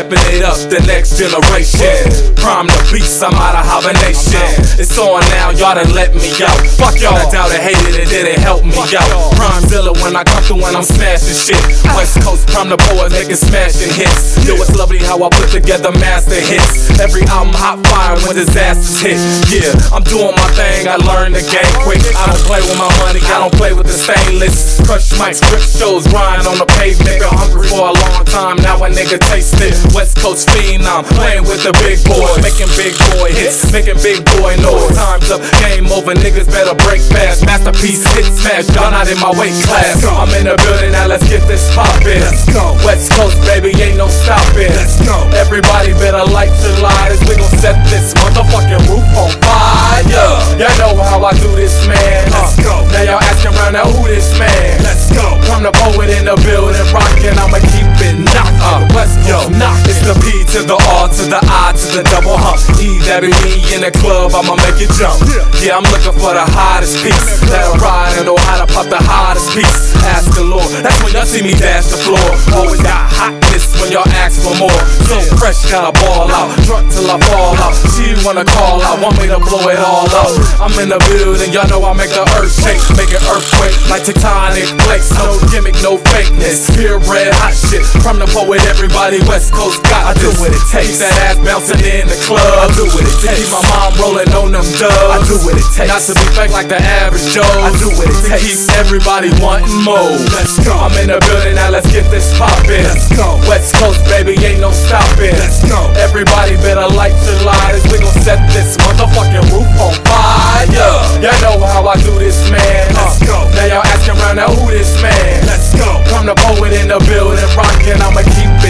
stepping in the next generation. Prime the beast, I'm out of hibernation. It's on now, y'all done let me out. Fuck y'all that doubted, hated, it didn't help me out. Prime Zilla when I come through when I'm smashing shit. West Coast Prime the poets making smashing hits. Yo, it's lovely how I put together master hits. Every album hot fire when disasters hit. Yeah, I'm doing my thing, I learned the game quick. I don't play with my money, I don't play with the stainless. Crush mics, grip shows, grind on the pavement. Been hungry for a long time, now a nigga taste it. West Coast phenom, playing with the big boys, making big boy hits, making big boy noise. Time's up, game over, niggas better break fast. Masterpiece hit smash, y'all not in my weight class. I'm in the building, now let's get this poppin'. Let's go. West Coast, baby, ain't no stopping. Let's go. Everybody better light your lighters, we gon' set That be me in the club, I'ma make it jump. Yeah, I'm looking for the hottest piece. That'll ride and know how to pop the hottest piece. Ask the Lord, that's when y'all see me dash the floor. Always got hotness when y'all ask for more. So fresh, gotta ball out. Drunk till I fall out. She wanna call out, want me to blow it all up. I'm in the building, y'all know I make the earth shake. Make it earthquake like tectonic plates. No gimmick, no fakeness. Pure red hot shit. From the poet, everybody West Coast got I do what it takes. That ass bouncing in the club. I do what it takes. Keep my mom rolling on them dubs. I do what it takes. Not to be fake like the average Joe. I do what it takes. Keep everybody wanting more. Let's go. I'm in the building now. Let's get this poppin'. Let's go. West Coast, baby, ain't no stopping. Let's go. Everybody better light your lighters. We gon' set this motherfucking roof on fire. Y'all know how I do this, man. Let's go. Uh, now y'all asking around now who this man? Let's go. I'm the poet in the building, rockin'. I'ma keep it.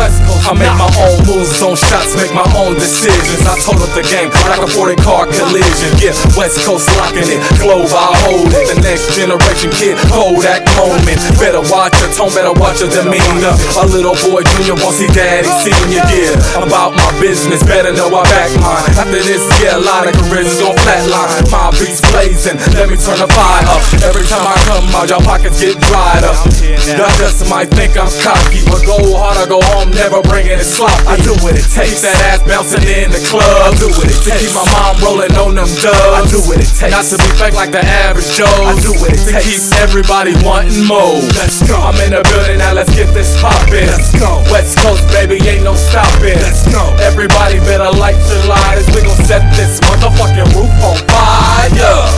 West Coast. I make my own moves, own shots, make my own decisions. I total the game like a 40 car collision. Yeah, West Coast locking it, Glove, I hold it. The next generation kid, hold that moment. Better watch your tone, better watch your demeanor. A little boy junior won't see daddy senior. Yeah, about my business, better know I back mine. After this, yeah, a lot of careers gon' flatline. My beats blazing, let me turn the fire up. Every time I come out, y'all pockets get dried up. Y'all just might think I'm cocky, but go hard or go home, never bringing it sloppy. I do what it takes. Keep that ass bouncing in the club. I do what it takes. Keep my mom rolling on them dubs. I do what it takes. Not to be fake like the average Joe. I do what it takes. Keep everybody wanting more. Let's go. I'm in the building now. Let's get this poppin'. Let's go. West Coast, baby, ain't no stopping. Let's go. Everybody better light your lighters. We gon' set this motherfucking roof on fire.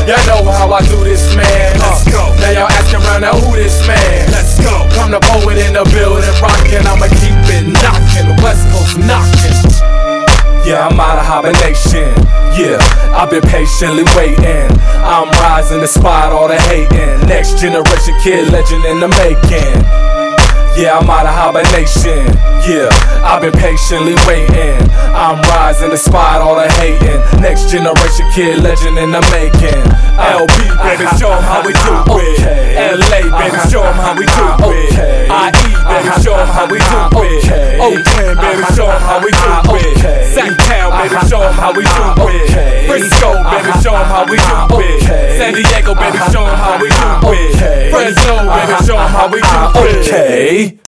Y'all know how I do this, man. Let's go. Now y'all asking around now who this man? Let's go. I'm the poet in the building, Yeah, I'm out hibernation. Yeah, I've been patiently waiting. I'm rising despite all the hating. Next generation kid, legend in the making. Yeah, I'm out of hibernation. Yeah, I've been patiently waiting. I'm rising despite all the hating. Next generation kid, legend in the making. LB, baby, show 'em how we do it. LA, baby, show 'em how we do it. IE, baby, show 'em how we do it. Oakland, baby, show 'em how we do uh-huh. it. San Diego, baby, uh-huh. show 'em how we do uh-huh. it. Fresno, baby, show show 'em how we do it. Okay.